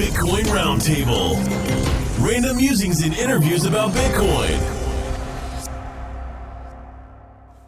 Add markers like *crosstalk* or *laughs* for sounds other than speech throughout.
Bitcoin Roundtable. Random musings and interviews about Bitcoin.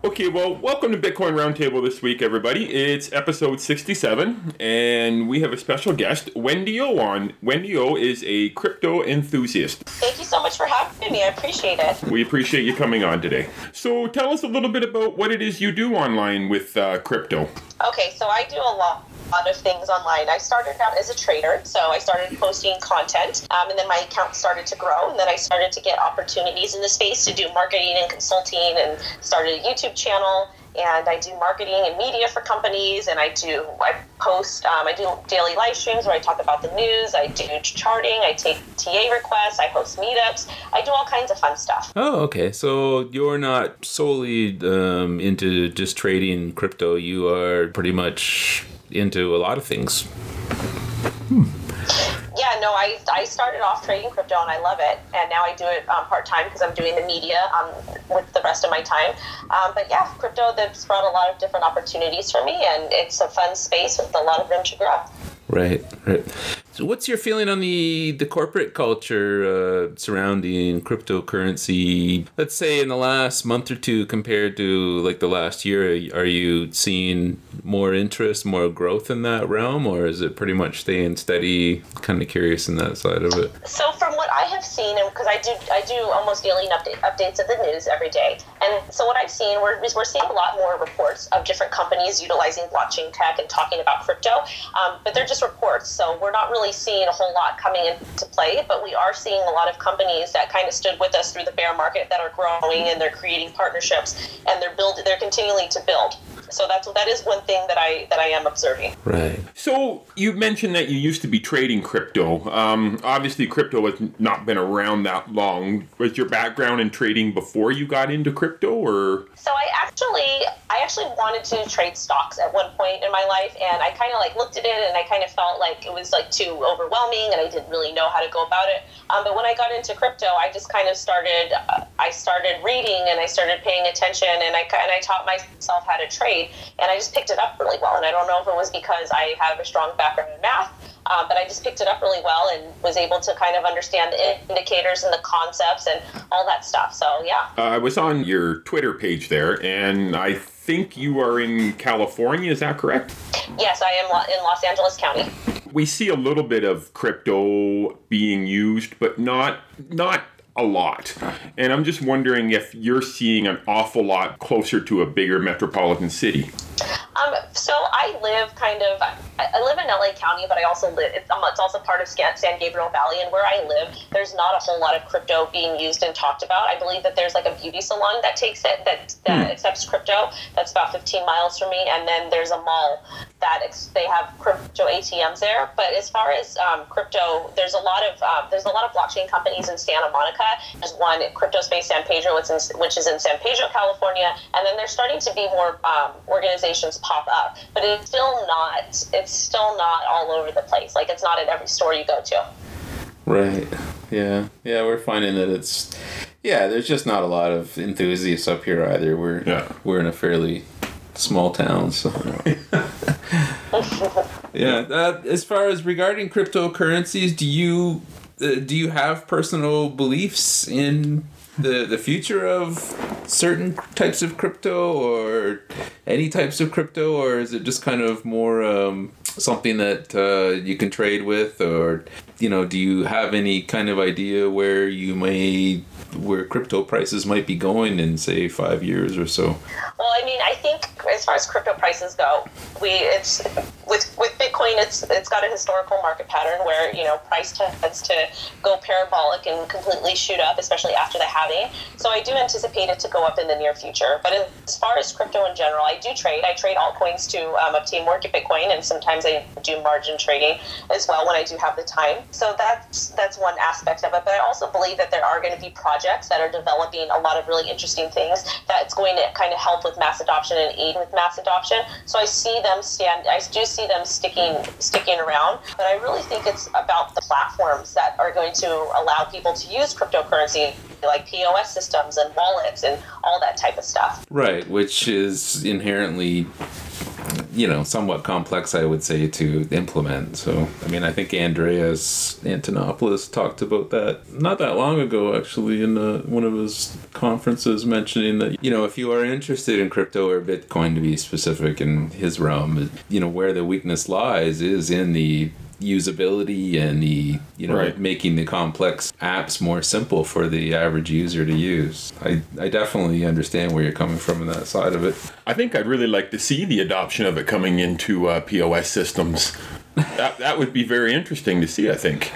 Okay, well, welcome to Bitcoin Roundtable this week, everybody. It's episode 67, and we have a special guest, Wendy O, on. Wendy O is a crypto enthusiast. Thank you so much for having me. I appreciate it. We appreciate you coming on today. So, tell us a little bit about what it is you do online with uh, crypto. Okay, so I do a lot lot of things online. I started out as a trader, so I started posting content, um, and then my account started to grow, and then I started to get opportunities in the space to do marketing and consulting, and started a YouTube channel. And I do marketing and media for companies, and I do I post um, I do daily live streams where I talk about the news. I do charting. I take TA requests. I host meetups. I do all kinds of fun stuff. Oh, okay. So you're not solely um, into just trading crypto. You are pretty much into a lot of things. No, I, I started off trading crypto and I love it, and now I do it um, part time because I'm doing the media um, with the rest of my time. Um, but yeah, crypto that's brought a lot of different opportunities for me, and it's a fun space with a lot of room to grow. Right, right. So, what's your feeling on the the corporate culture uh, surrounding cryptocurrency? Let's say in the last month or two compared to like the last year, are you seeing more interest, more growth in that realm, or is it pretty much staying steady? Kind of curious in that side of it. So, from what I have seen, and because I do I do almost daily update, updates of the news every day, and so what I've seen, we're we're seeing a lot more reports of different companies utilizing blockchain tech and talking about crypto, um, but they're just reports, so we're not really really seeing a whole lot coming into play, but we are seeing a lot of companies that kind of stood with us through the bear market that are growing and they're creating partnerships and they're building, they're continuing to build. So that's that is one thing that I that I am observing. Right. So you mentioned that you used to be trading crypto. Um, obviously, crypto has not been around that long. Was your background in trading before you got into crypto, or? So I actually I actually wanted to trade stocks at one point in my life, and I kind of like looked at it and I kind of felt like it was like too overwhelming, and I didn't really know how to go about it. Um, but when I got into crypto, I just kind of started uh, I started reading and I started paying attention, and I and I taught myself how to trade and I just picked it up really well. And I don't know if it was because I have a strong background in math, uh, but I just picked it up really well and was able to kind of understand the indicators and the concepts and all that stuff. So yeah. Uh, I was on your Twitter page there, and I think you are in California. Is that correct? Yes, I am in Los Angeles County. We see a little bit of crypto being used, but not not a lot. And I'm just wondering if you're seeing an awful lot closer to a bigger metropolitan city. Um, so I live kind of, I live in LA County, but I also live, it's, um, it's also part of San Gabriel Valley. And where I live, there's not a whole lot of crypto being used and talked about. I believe that there's like a beauty salon that takes it, that, that hmm. accepts crypto. That's about 15 miles from me. And then there's a mall that ex- they have crypto ATMs there. But as far as um, crypto, there's a lot of, uh, there's a lot of blockchain companies in Santa Monica. There's one, Crypto Space San Pedro, which is, in, which is in San Pedro, California. And then there's starting to be more um, organizations pop up, but it's still not. It's still not all over the place. Like it's not at every store you go to. Right. Yeah. Yeah. We're finding that it's. Yeah. There's just not a lot of enthusiasts up here either. We're yeah. we're in a fairly small town, so. *laughs* yeah. Uh, as far as regarding cryptocurrencies, do you uh, do you have personal beliefs in the the future of certain types of crypto or any types of crypto, or is it just kind of more um, something that uh, you can trade with, or you know, do you have any kind of idea where you may where crypto prices might be going in say five years or so? Well, I mean, I think as far as crypto prices go, we it's with with Bitcoin, it's it's got a historical market pattern where you know price tends to go parabolic and completely shoot up, especially after the halving. So I do anticipate it to go up in the near future. But as far as crypto in general, I do trade. I trade altcoins to um, obtain more Bitcoin, and sometimes I do margin trading as well when I do have the time. So that's that's one aspect of it. But I also believe that there are going to be projects that are developing a lot of really interesting things that it's going to kind of help with mass adoption and aid with mass adoption. So I see them stand. I do see them sticking sticking around. But I really think it's about the platforms that are going to allow people to use cryptocurrency like POS systems and wallets and all that type of stuff. Right, which is inherently you know, somewhat complex, I would say, to implement. So, I mean, I think Andreas Antonopoulos talked about that not that long ago, actually, in uh, one of his conferences, mentioning that, you know, if you are interested in crypto or Bitcoin to be specific in his realm, you know, where the weakness lies is in the usability and the you know Right. making the complex apps more simple for the average user to use. I, I definitely understand where you're coming from on that side of it. I think I'd really like to see the adoption of it coming into uh, POS systems. that, that would be very interesting to see, I think.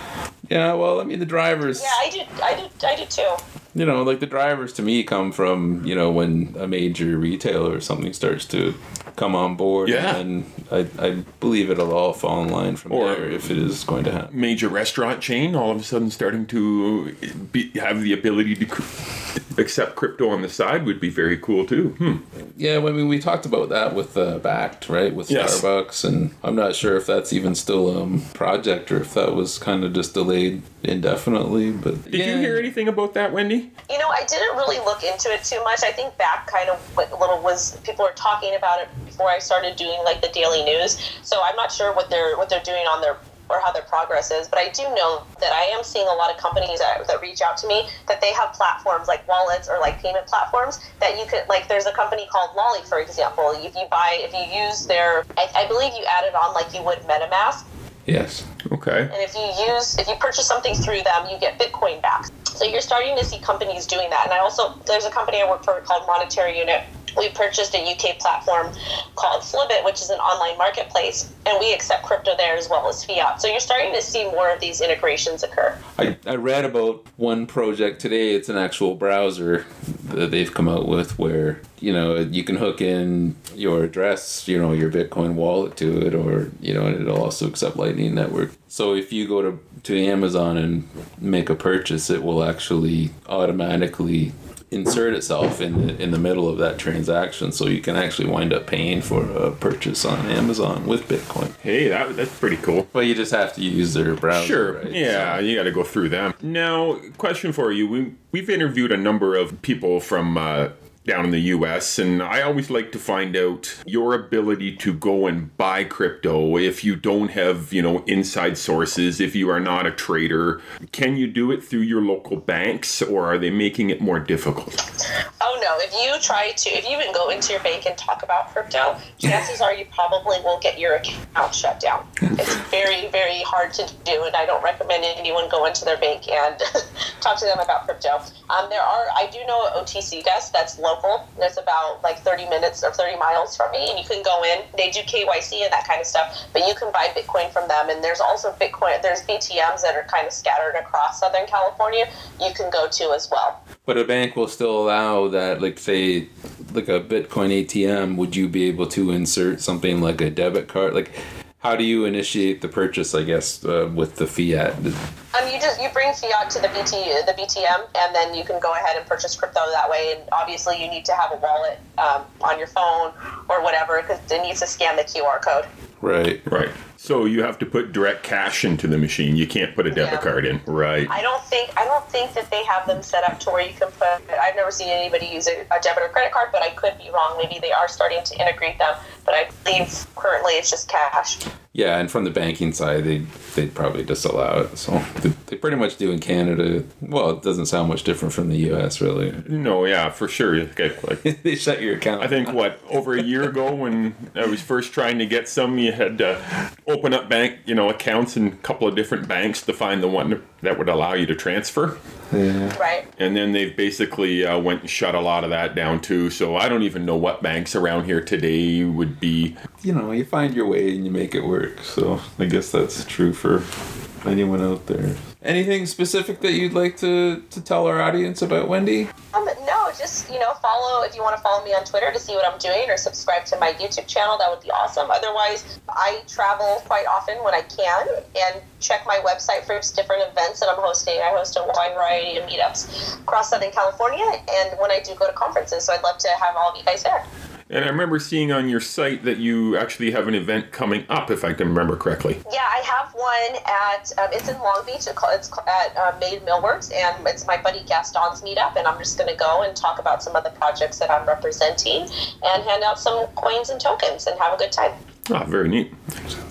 Yeah, well, I mean the drivers Yeah, I do. I do. I do too. you know, like the drivers to me come from, you know, when a major retailer or something starts to come on board Yeah. and I, I believe it'll all fall in line from Or- there if it is going to happen. Major restaurant chain all of a sudden starting to be, have the ability to cr- accept crypto on the side would be very cool too. Hmm. Yeah, well, I mean, we talked about that with uh, Bakkt, right? With Yes. Starbucks, and I'm not sure if that's even still a um, project or if that was kind of just delayed indefinitely. But Did you hear anything about that, Wendy? You know, I didn't really look into it too much. I think back kind of what a little was people were talking about it before I started doing like the daily news. So I'm not sure what they're what they're doing on their or how their progress is. But I do know that I am seeing a lot of companies that, that reach out to me that they have platforms like wallets or like payment platforms that you could like. There's a company called Lolli, for example. If you buy, if you use their, I, I believe you add it on like you would MetaMask. Yes. Okay. And if you use, if you purchase something through them, you get Bitcoin back. So you're starting to see companies doing that. And I also, there's a company I work for called Monetary Unit. We purchased a UK platform called Flibit, which is an online marketplace, and we accept crypto there as well as fiat. So you're starting to see more of these integrations occur. I, I read about one project today. It's an actual browser that they've come out with where, you know, you can hook in your address, you know, your Bitcoin wallet to it, or, you know, and it'll also accept Lightning Network. So if you go to, to Amazon and make a purchase, it will actually automatically insert itself in the, in the middle of that transaction so you can actually wind up paying for a purchase on Amazon with Bitcoin. Hey, that that's pretty cool. But you just have to use their browser. Sure. right? Yeah, you got to go through them. Now, question for you: We we've interviewed a number of people from. Uh, down in the US, and I always like to find out your ability to go and buy crypto if you don't have, you know, inside sources, if you are not a trader. Can you do it through your local banks or are they making it more difficult? If you try to, if you even go into your bank and talk about crypto, chances are you probably will get your account shut down. It's very, very hard to do, and I don't recommend anyone go into their bank and *laughs* talk to them about crypto. Um, there are, I do know an OTC desk that's local. That's about like 30 minutes or 30 miles from me, and you can go in. They do KYC and that kind of stuff, but you can buy Bitcoin from them. And there's also Bitcoin. There's BTMs that are kind of scattered across Southern California. You can go to as well. But a bank will still allow that, like say, like a Bitcoin ATM. Would you be able to insert something like a debit card? Like, how do you initiate the purchase? I guess uh, with the fiat. Um, you just you bring fiat to the BT the BTM, and then you can go ahead and purchase crypto that way. And obviously, you need to have a wallet um, on your phone or whatever because it needs to scan the QR code. Right. Right. So you have to put direct cash into the machine. You can't put a debit Yeah. card in. Right. I don't think I don't think that they have them set up to where you can put. I've never seen anybody use a, a debit or credit card, but I could be wrong. Maybe they are starting to integrate them, but I believe currently it's just cash. Yeah, and from the banking side, they they'd probably disallow it. So they, they pretty much do in Canada. Well, it doesn't sound much different from the U.S. Really. No, yeah, for sure. Okay, Like, *laughs* they shut your account. I think what over a year ago when I was first trying to get some, you had to open up bank, you know, accounts in a couple of different banks to find the one that would allow you to transfer. Yeah. Right. And then they've basically uh, went and shut a lot of that down too. So I don't even know what banks around here today would be. You know, you find your way and you make it work. So I guess that's true for anyone out there. Anything specific that you'd like to, to tell our audience about Wendy? Um, no, just you know, follow if you want to follow me on Twitter to see what I'm doing, or subscribe to my YouTube channel. That would be awesome. Otherwise, I travel quite often when I can, and check my website for different events that I'm hosting. I host a wide variety of meetups across Southern California, and when I do go to conferences, so I'd love to have all of you guys there. And I remember seeing on your site that you actually have an event coming up, if I can remember correctly. Yeah, I have one at um, it's in Long Beach. It's at uh, Made Millworks, and it's my buddy Gaston's meetup. And I'm just going to go and talk about some of the projects that I'm representing, and hand out some coins and tokens, and have a good time. Ah, very neat.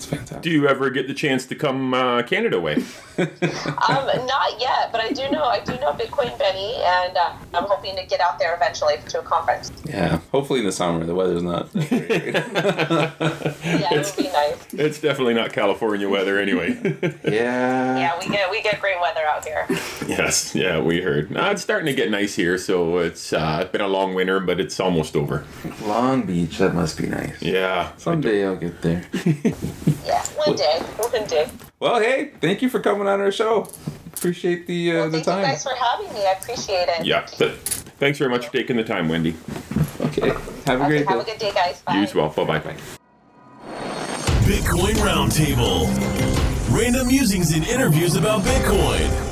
Sounds fantastic. Do you ever get the chance to come uh, Canada way? *laughs* Um, not yet, but I do know I do know Bitcoin Benny, and uh, I'm hoping to get out there eventually to a conference. yeah, hopefully in the summer the weather's not. that great. *laughs* Yeah, it would be nice. It's definitely not California weather anyway. *laughs* yeah. Yeah, we get we get great weather out here. yes, yeah, we heard. Uh, it's starting to get nice here, so it's uh, it's been a long winter, but it's almost over. Long Beach, that must be nice. Yeah. Someday I'll get there. Yeah, one day, one day. well, hey, thank you for coming on our show. Appreciate the uh, Well, the thank you time. guys for having me. I appreciate it. Yeah. But thanks very much for taking the time, Wendy. Okay, have a Okay, great have a good day, guys. Bye. You as well. Bye bye. Bitcoin Roundtable. Random musings and interviews about Bitcoin.